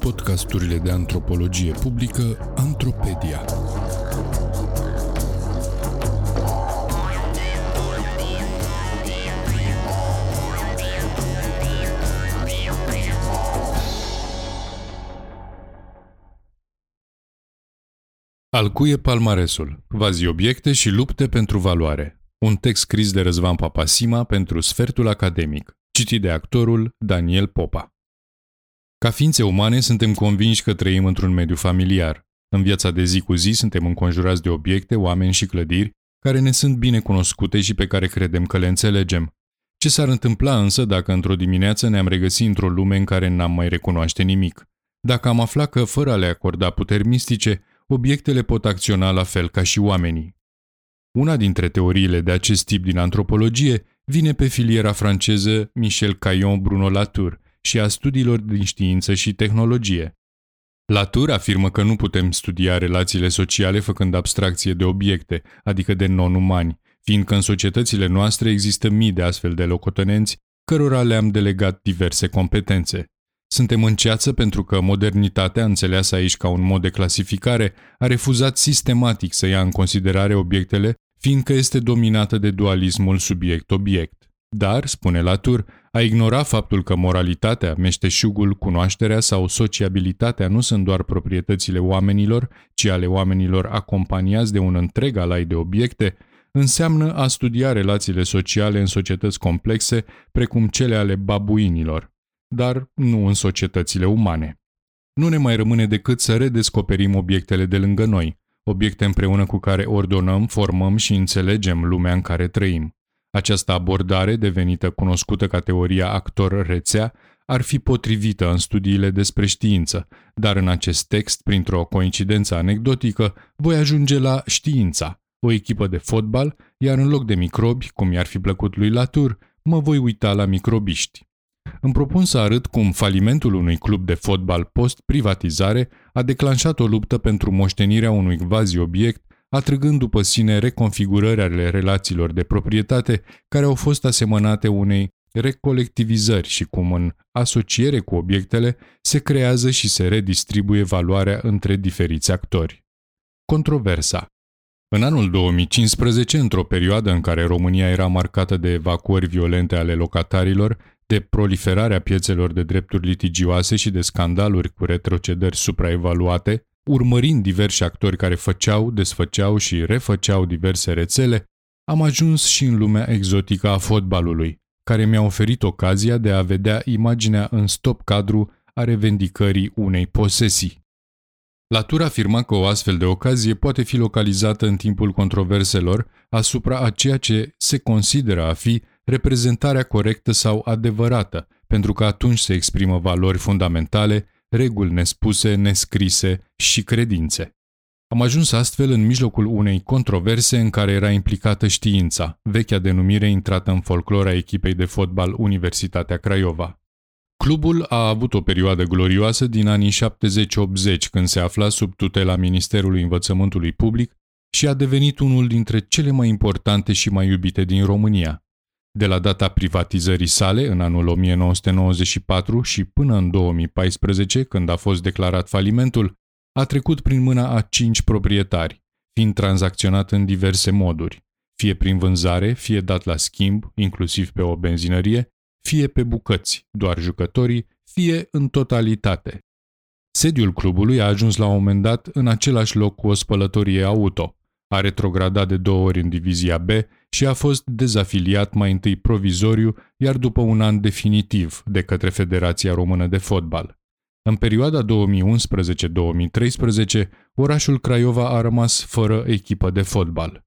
Podcasturile de antropologie publică Antropedia. Alcuie palmaresul, vazi obiecte și lupte pentru valoare. Un text scris de Răzvan Papasima pentru Sfertul Academic, citit de actorul Daniel Popa. Ca ființe umane suntem convinși că trăim într-un mediu familiar. În viața de zi cu zi suntem înconjurați de obiecte, oameni și clădiri care ne sunt bine cunoscute și pe care credem că le înțelegem. Ce s-ar întâmpla însă dacă într-o dimineață ne-am regăsit într-o lume în care n-am mai recunoaște nimic? Dacă am aflat că, fără a le acorda puteri mistice, obiectele pot acționa la fel ca și oamenii. Una dintre teoriile de acest tip din antropologie vine pe filiera franceză Michel Caillon Bruno Latour și a studiilor din știință și tehnologie. Latour afirmă că nu putem studia relațiile sociale făcând abstracție de obiecte, adică de non-umani, fiindcă în societățile noastre există mii de astfel de locotenenți cărora le-am delegat diverse competențe. Suntem în ceață pentru că modernitatea, înțeleasă aici ca un mod de clasificare, a refuzat sistematic să ia în considerare obiectele, fiindcă este dominată de dualismul subiect-obiect. Dar, spune Latour, a ignora faptul că moralitatea, meșteșugul, cunoașterea sau sociabilitatea nu sunt doar proprietățile oamenilor, ci ale oamenilor acompaniați de un întreg alai de obiecte, înseamnă a studia relațiile sociale în societăți complexe, precum cele ale babuinilor, dar nu în societățile umane. Nu ne mai rămâne decât să redescoperim obiectele de lângă noi, obiecte împreună cu care ordonăm, formăm și înțelegem lumea în care trăim. Această abordare, devenită cunoscută ca teoria actor-rețea, ar fi potrivită în studiile despre știință, dar în acest text, printr-o coincidență anecdotică, voi ajunge la știința, o echipă de fotbal, iar în loc de microbi, cum i-ar fi plăcut lui Latour, mă voi uita la microbiști. Îmi propun să arăt cum falimentul unui club de fotbal post-privatizare a declanșat o luptă pentru moștenirea unui vazi-obiect, atrăgând după sine reconfigurări ale relațiilor de proprietate care au fost asemănate unei recolectivizări și cum în asociere cu obiectele se creează și se redistribuie valoarea între diferiți actori. Controversa în anul 2015, într-o perioadă în care România era marcată de evacuări violente ale locatarilor, de proliferarea piețelor de drepturi litigioase și de scandaluri cu retrocedări supraevaluate, urmărind diversi actori care făceau, desfăceau și refăceau diverse rețele, am ajuns și în lumea exotică a fotbalului, care mi-a oferit ocazia de a vedea imaginea în stop cadru a revendicării unei posesii. Latura afirma că o astfel de ocazie poate fi localizată în timpul controverselor asupra a ceea ce se consideră a fi reprezentarea corectă sau adevărată, pentru că atunci se exprimă valori fundamentale, reguli nespuse, nescrise și credințe. Am ajuns astfel în mijlocul unei controverse în care era implicată știința, vechea denumire intrată în folclora echipei de fotbal Universitatea Craiova. Clubul a avut o perioadă glorioasă din anii 70-80 când se afla sub tutela Ministerului Învățământului Public și a devenit unul dintre cele mai importante și mai iubite din România. De la data privatizării sale, în anul 1994 și până în 2014, când a fost declarat falimentul, a trecut prin mâna a cinci proprietari, fiind tranzacționat în diverse moduri, fie prin vânzare, fie dat la schimb, inclusiv pe o benzinărie, fie pe bucăți, doar jucătorii, fie în totalitate. Sediul clubului a ajuns la un moment dat în același loc cu o spălătorie auto, a retrogradat de două ori în divizia B și a fost dezafiliat mai întâi provizoriu, iar după un an definitiv de către Federația Română de Fotbal. În perioada 2011-2013, orașul Craiova a rămas fără echipă de fotbal.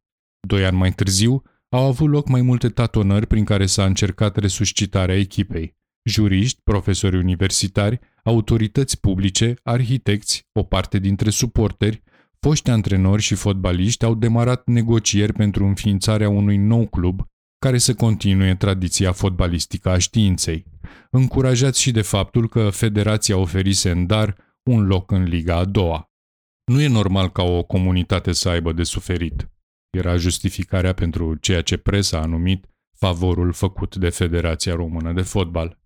Doi ani mai târziu, au avut loc mai multe tatonări prin care s-a încercat resuscitarea echipei. Juriști, profesori universitari, autorități publice, arhitecți, o parte dintre suporteri, foști antrenori și fotbaliști au demarat negocieri pentru înființarea unui nou club care să continue tradiția fotbalistică a științei, încurajați și de faptul că federația oferise în dar un loc în Liga a doua. Nu e normal ca o comunitate să aibă de suferit. Era justificarea pentru ceea ce presa a numit favorul făcut de Federația Română de Fotbal.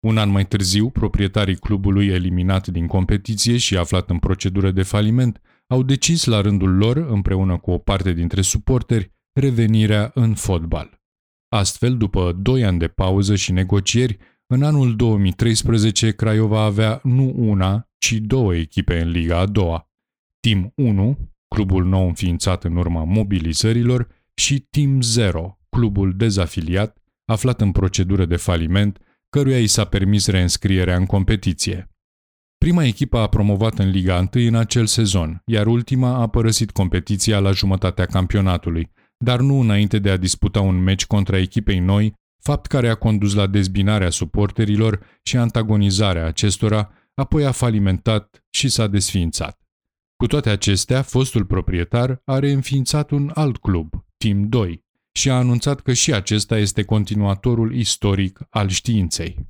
Un an mai târziu, proprietarii clubului eliminat din competiție și aflat în procedură de faliment au decis la rândul lor, împreună cu o parte dintre suporteri, revenirea în fotbal. Astfel, după doi ani de pauză și negocieri, în anul 2013 Craiova avea nu una, ci două echipe în Liga a doua. Team 1, clubul nou înființat în urma mobilizărilor, și Team 0, clubul dezafiliat, aflat în procedură de faliment, căruia i s-a permis reînscrierea în competiție. Prima echipă a promovat în Liga 1 în acel sezon, iar ultima a părăsit competiția la jumătatea campionatului, dar nu înainte de a disputa un meci contra echipei noi, fapt care a condus la dezbinarea suporterilor și antagonizarea acestora, apoi a falimentat și s-a desființat. Cu toate acestea, fostul proprietar a reînființat un alt club, Team 2, și a anunțat că și acesta este continuatorul istoric al științei.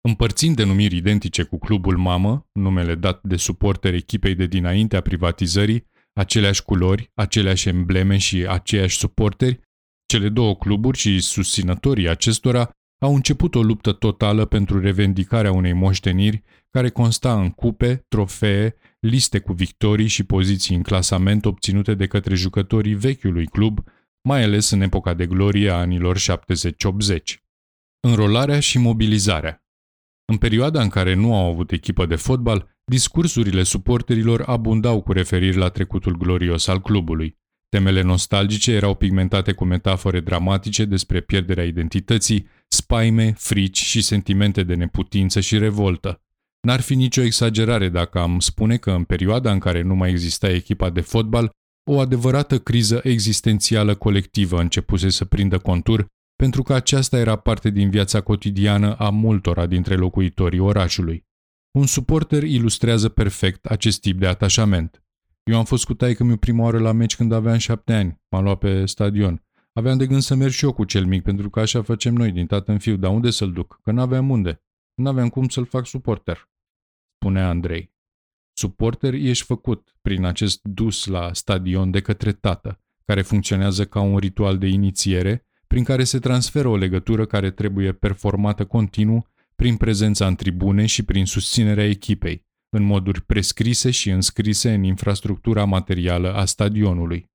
Împărțind denumiri identice cu clubul mamă, numele dat de suporteri echipei de dinaintea privatizării, aceleași culori, aceleași embleme și aceiași suporteri, cele două cluburi și susținătorii acestora au început o luptă totală pentru revendicarea unei moșteniri care consta în cupe, trofee, liste cu victorii și poziții în clasament obținute de către jucătorii vechiului club, mai ales în epoca de glorie a anilor 70-80. Înrolarea și mobilizarea În perioada în care nu au avut echipă de fotbal, discursurile suporterilor abundau cu referiri la trecutul glorios al clubului. Temele nostalgice erau pigmentate cu metafore dramatice despre pierderea identității, spaime, frici și sentimente de neputință și revoltă. N-ar fi nicio exagerare dacă am spune că în perioada în care nu mai exista echipa de fotbal, o adevărată criză existențială colectivă începuse să prindă contur, pentru că aceasta era parte din viața cotidiană a multora dintre locuitorii orașului. Un suporter ilustrează perfect acest tip de atașament. Eu am fost cu taică mi prima oară la meci când aveam șapte ani. M-a luat pe stadion. Aveam de gând să merg și eu cu cel mic, pentru că așa facem noi, din tată în fiu, dar unde să-l duc? Că n-aveam unde. N-aveam cum să-l fac suporter, spunea Andrei. Suporter ești făcut prin acest dus la stadion de către tată, care funcționează ca un ritual de inițiere, prin care se transferă o legătură care trebuie performată continuu prin prezența în tribune și prin susținerea echipei, în moduri prescrise și înscrise în infrastructura materială a stadionului.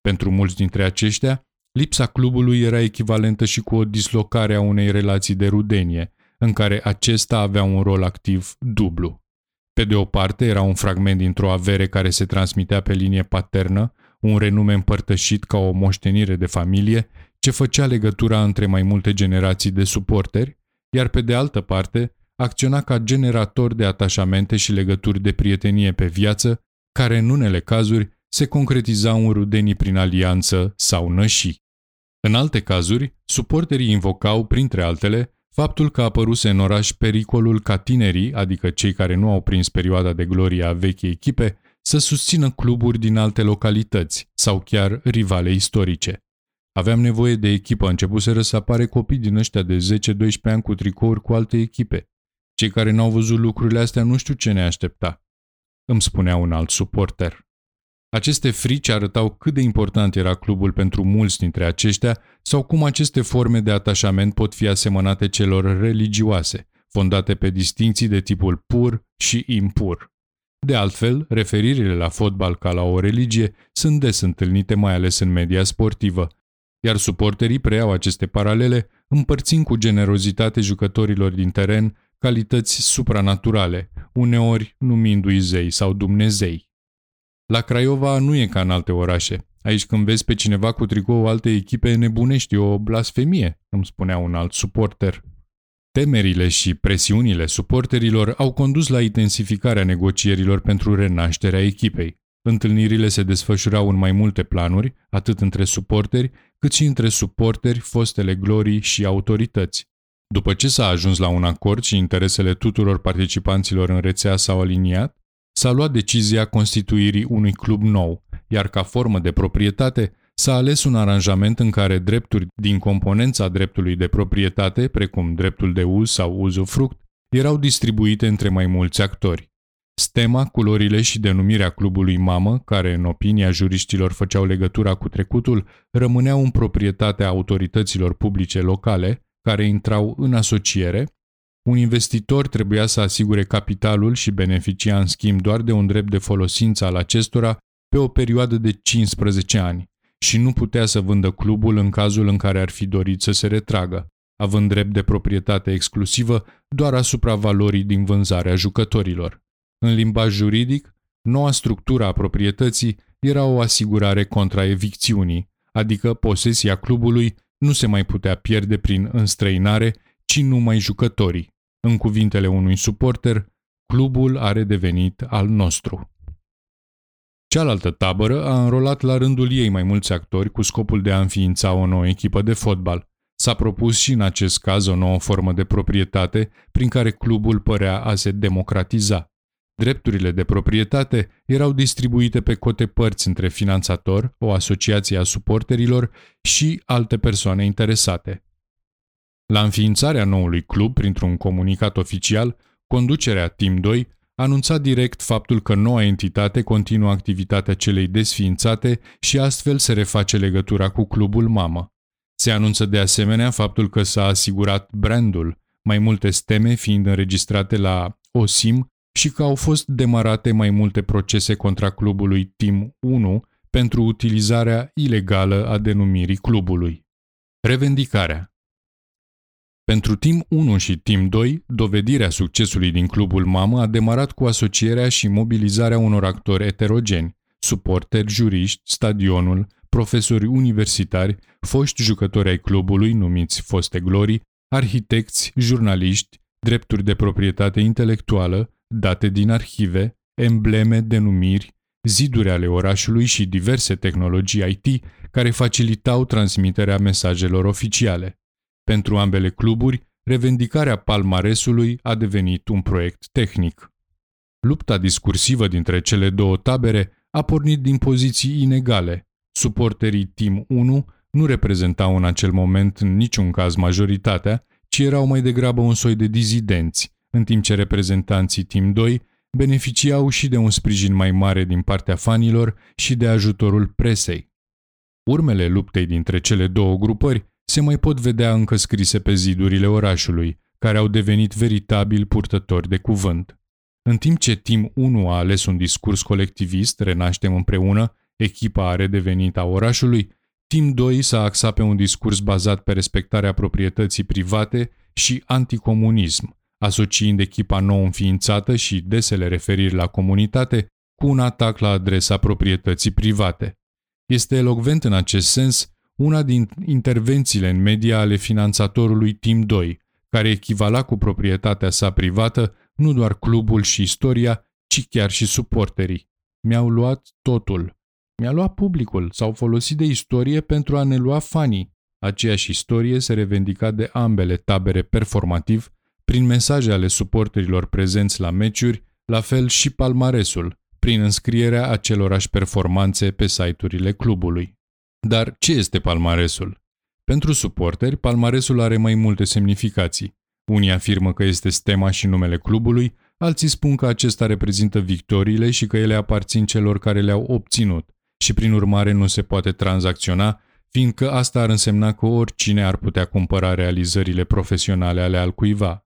Pentru mulți dintre aceștia, lipsa clubului era echivalentă și cu o dislocare a unei relații de rudenie, în care acesta avea un rol activ dublu. Pe de o parte, era un fragment dintr-o avere care se transmitea pe linie paternă, un renume împărtășit ca o moștenire de familie, ce făcea legătura între mai multe generații de suporteri, iar pe de altă parte, acționa ca generator de atașamente și legături de prietenie pe viață, care în unele cazuri se concretizau în rudenii prin alianță sau nășii. În alte cazuri, suporterii invocau, printre altele, faptul că apăruse în oraș pericolul ca tinerii, adică cei care nu au prins perioada de glorie a vechii echipe, să susțină cluburi din alte localități sau chiar rivale istorice. Aveam nevoie de echipă, începuseră să apare copii din ăștia de 10-12 ani cu tricouri cu alte echipe. Cei care n-au văzut lucrurile astea nu știu ce ne aștepta. Îmi spunea un alt suporter. Aceste frici arătau cât de important era clubul pentru mulți dintre aceștia sau cum aceste forme de atașament pot fi asemănate celor religioase, fondate pe distinții de tipul pur și impur. De altfel, referirile la fotbal ca la o religie sunt des întâlnite mai ales în media sportivă, iar suporterii preiau aceste paralele împărțind cu generozitate jucătorilor din teren calități supranaturale, uneori numindu-i zei sau Dumnezei. La Craiova nu e ca în alte orașe. Aici când vezi pe cineva cu tricou alte echipe nebunești, o blasfemie, îmi spunea un alt suporter. Temerile și presiunile suporterilor au condus la intensificarea negocierilor pentru renașterea echipei. Întâlnirile se desfășurau în mai multe planuri, atât între suporteri, cât și între suporteri, fostele glorii și autorități. După ce s-a ajuns la un acord și interesele tuturor participanților în rețea s-au aliniat, s-a luat decizia constituirii unui club nou, iar ca formă de proprietate s-a ales un aranjament în care drepturi din componența dreptului de proprietate, precum dreptul de uz sau uzufruct, erau distribuite între mai mulți actori. Stema, culorile și denumirea clubului mamă, care în opinia juriștilor făceau legătura cu trecutul, rămâneau în proprietatea autorităților publice locale, care intrau în asociere, Un investitor trebuia să asigure capitalul și beneficia în schimb doar de un drept de folosință al acestora pe o perioadă de 15 ani și nu putea să vândă clubul în cazul în care ar fi dorit să se retragă, având drept de proprietate exclusivă doar asupra valorii din vânzarea jucătorilor. În limbaj juridic, noua structură a proprietății era o asigurare contra evicțiunii, adică posesia clubului nu se mai putea pierde prin înstrăinare, ci numai jucătorii. În cuvintele unui suporter, clubul are devenit al nostru. Cealaltă tabără a înrolat la rândul ei mai mulți actori cu scopul de a înființa o nouă echipă de fotbal. S-a propus și în acest caz o nouă formă de proprietate prin care clubul părea a se democratiza. Drepturile de proprietate erau distribuite pe cote părți între finanțator, o asociație a suporterilor și alte persoane interesate. La înființarea noului club, printr-un comunicat oficial, conducerea Team 2 anunța direct faptul că noua entitate continuă activitatea celei desființate și astfel se reface legătura cu clubul mamă. Se anunță de asemenea faptul că s-a asigurat brandul, mai multe steme fiind înregistrate la OSIM și că au fost demarate mai multe procese contra clubului Team 1 pentru utilizarea ilegală a denumirii clubului. Revendicarea pentru Team 1 și Team 2, dovedirea succesului din clubul mamă a demarat cu asocierea și mobilizarea unor actori eterogeni, suporteri, juriști, stadionul, profesori universitari, foști jucători ai clubului numiți foste glorii, arhitecți, jurnaliști, drepturi de proprietate intelectuală, date din arhive, embleme, denumiri, ziduri ale orașului și diverse tehnologii IT care facilitau transmiterea mesajelor oficiale. Pentru ambele cluburi, revendicarea palmaresului a devenit un proiect tehnic. Lupta discursivă dintre cele două tabere a pornit din poziții inegale. Suporterii Team 1 nu reprezentau în acel moment în niciun caz majoritatea, ci erau mai degrabă un soi de dizidenți, în timp ce reprezentanții Team 2 beneficiau și de un sprijin mai mare din partea fanilor și de ajutorul presei. Urmele luptei dintre cele două grupări se mai pot vedea încă scrise pe zidurile orașului, care au devenit veritabil purtători de cuvânt. În timp ce Team 1 a ales un discurs colectivist, renaștem împreună, echipa a redevenit a orașului, Team 2 s-a axat pe un discurs bazat pe respectarea proprietății private și anticomunism, asociind echipa nou înființată și desele referiri la comunitate cu un atac la adresa proprietății private. Este elocvent în acest sens una din intervențiile în media ale finanțatorului Team 2, care echivala cu proprietatea sa privată nu doar clubul și istoria, ci chiar și suporterii. Mi-au luat totul. Mi-a luat publicul, s-au folosit de istorie pentru a ne lua fanii. Aceeași istorie se revendica de ambele tabere performativ prin mesaje ale suporterilor prezenți la meciuri, la fel și palmaresul, prin înscrierea acelorași performanțe pe site-urile clubului. Dar ce este palmaresul? Pentru suporteri, palmaresul are mai multe semnificații. Unii afirmă că este stema și numele clubului, alții spun că acesta reprezintă victoriile și că ele aparțin celor care le-au obținut și prin urmare nu se poate tranzacționa, fiindcă asta ar însemna că oricine ar putea cumpăra realizările profesionale ale altcuiva.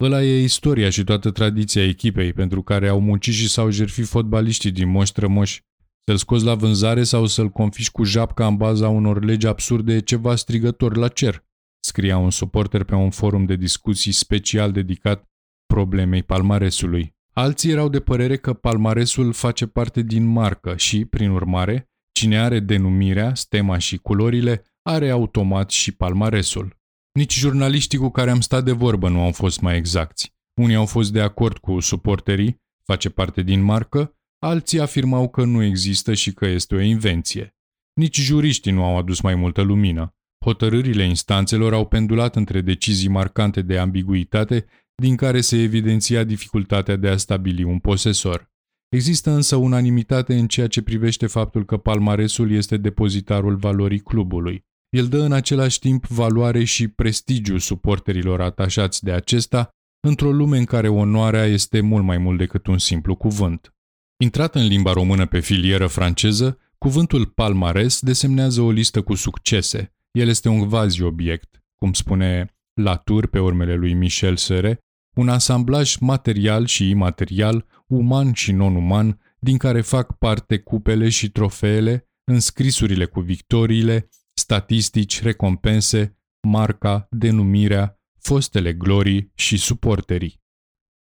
Ăla e istoria și toată tradiția echipei pentru care au muncit și s-au jertfit fotbaliștii din moși strămoși să-l scoți la vânzare sau să-l confiși cu japca în baza unor legi absurde e ceva strigător la cer, scria un suporter pe un forum de discuții special dedicat problemei palmaresului. Alții erau de părere că palmaresul face parte din marcă și, prin urmare, cine are denumirea, stema și culorile, are automat și palmaresul. Nici jurnaliștii cu care am stat de vorbă nu au fost mai exacti. Unii au fost de acord cu suporterii, face parte din marcă, Alții afirmau că nu există și că este o invenție. Nici juriștii nu au adus mai multă lumină. Hotărârile instanțelor au pendulat între decizii marcante de ambiguitate, din care se evidenția dificultatea de a stabili un posesor. Există însă unanimitate în ceea ce privește faptul că palmaresul este depozitarul valorii clubului. El dă în același timp valoare și prestigiu suporterilor atașați de acesta, într-o lume în care onoarea este mult mai mult decât un simplu cuvânt. Intrat în limba română pe filieră franceză, cuvântul palmares desemnează o listă cu succese. El este un quasi-obiect, cum spune Latour pe urmele lui Michel Sere, un asamblaj material și imaterial, uman și non-uman, din care fac parte cupele și trofeele, înscrisurile cu victoriile, statistici, recompense, marca, denumirea, fostele glorii și suporterii.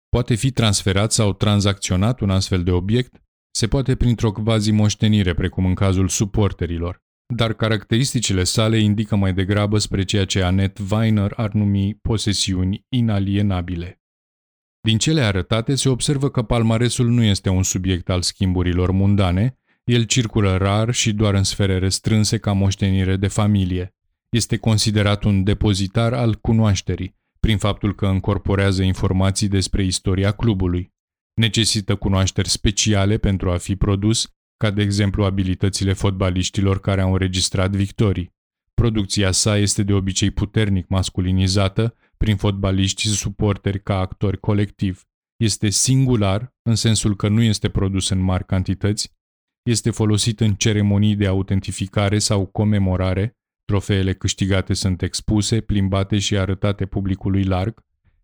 Poate fi transferat sau tranzacționat un astfel de obiect, se poate printr-o quasi moștenire, precum în cazul suporterilor, dar caracteristicile sale indică mai degrabă spre ceea ce Annette Weiner ar numi posesiuni inalienabile. Din cele arătate se observă că palmaresul nu este un subiect al schimburilor mundane, el circulă rar și doar în sfere restrânse ca moștenire de familie. Este considerat un depozitar al cunoașterii, prin faptul că încorporează informații despre istoria clubului. Necesită cunoașteri speciale pentru a fi produs, ca de exemplu abilitățile fotbaliștilor care au înregistrat victorii. Producția sa este de obicei puternic masculinizată, prin fotbaliști și suporteri ca actori colectiv. Este singular, în sensul că nu este produs în mari cantități, este folosit în ceremonii de autentificare sau comemorare, trofeele câștigate sunt expuse, plimbate și arătate publicului larg,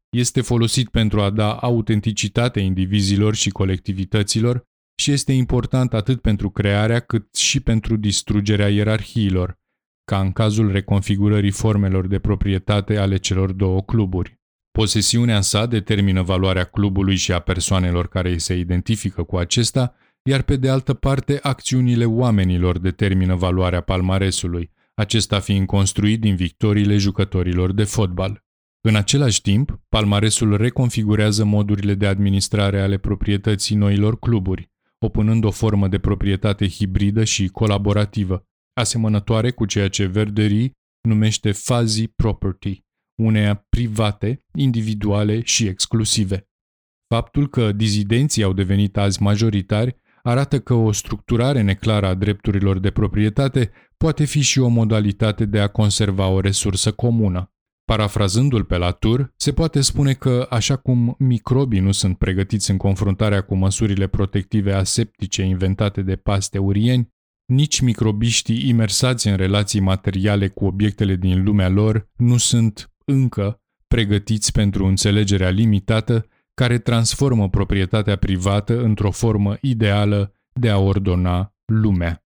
este folosit pentru a da autenticitate indivizilor și colectivităților și este important atât pentru crearea cât și pentru distrugerea ierarhiilor, ca în cazul reconfigurării formelor de proprietate ale celor două cluburi. Posesiunea sa determină valoarea clubului și a persoanelor care îi se identifică cu acesta, iar pe de altă parte acțiunile oamenilor determină valoarea palmaresului, acesta fiind construit din victoriile jucătorilor de fotbal. În același timp, palmaresul reconfigurează modurile de administrare ale proprietății noilor cluburi, opunând o formă de proprietate hibridă și colaborativă, asemănătoare cu ceea ce Verdery numește fuzzy property, uneia private, individuale și exclusive. Faptul că dizidenții au devenit azi majoritari arată că o structurare neclară a drepturilor de proprietate poate fi și o modalitate de a conserva o resursă comună. Parafrazându-l pe Latour, se poate spune că, așa cum microbii nu sunt pregătiți în confruntarea cu măsurile protective aseptice inventate de pasteurieni, nici microbiștii imersați în relații materiale cu obiectele din lumea lor nu sunt, încă, pregătiți pentru înțelegerea limitată care transformă proprietatea privată într-o formă ideală de a ordona lumea.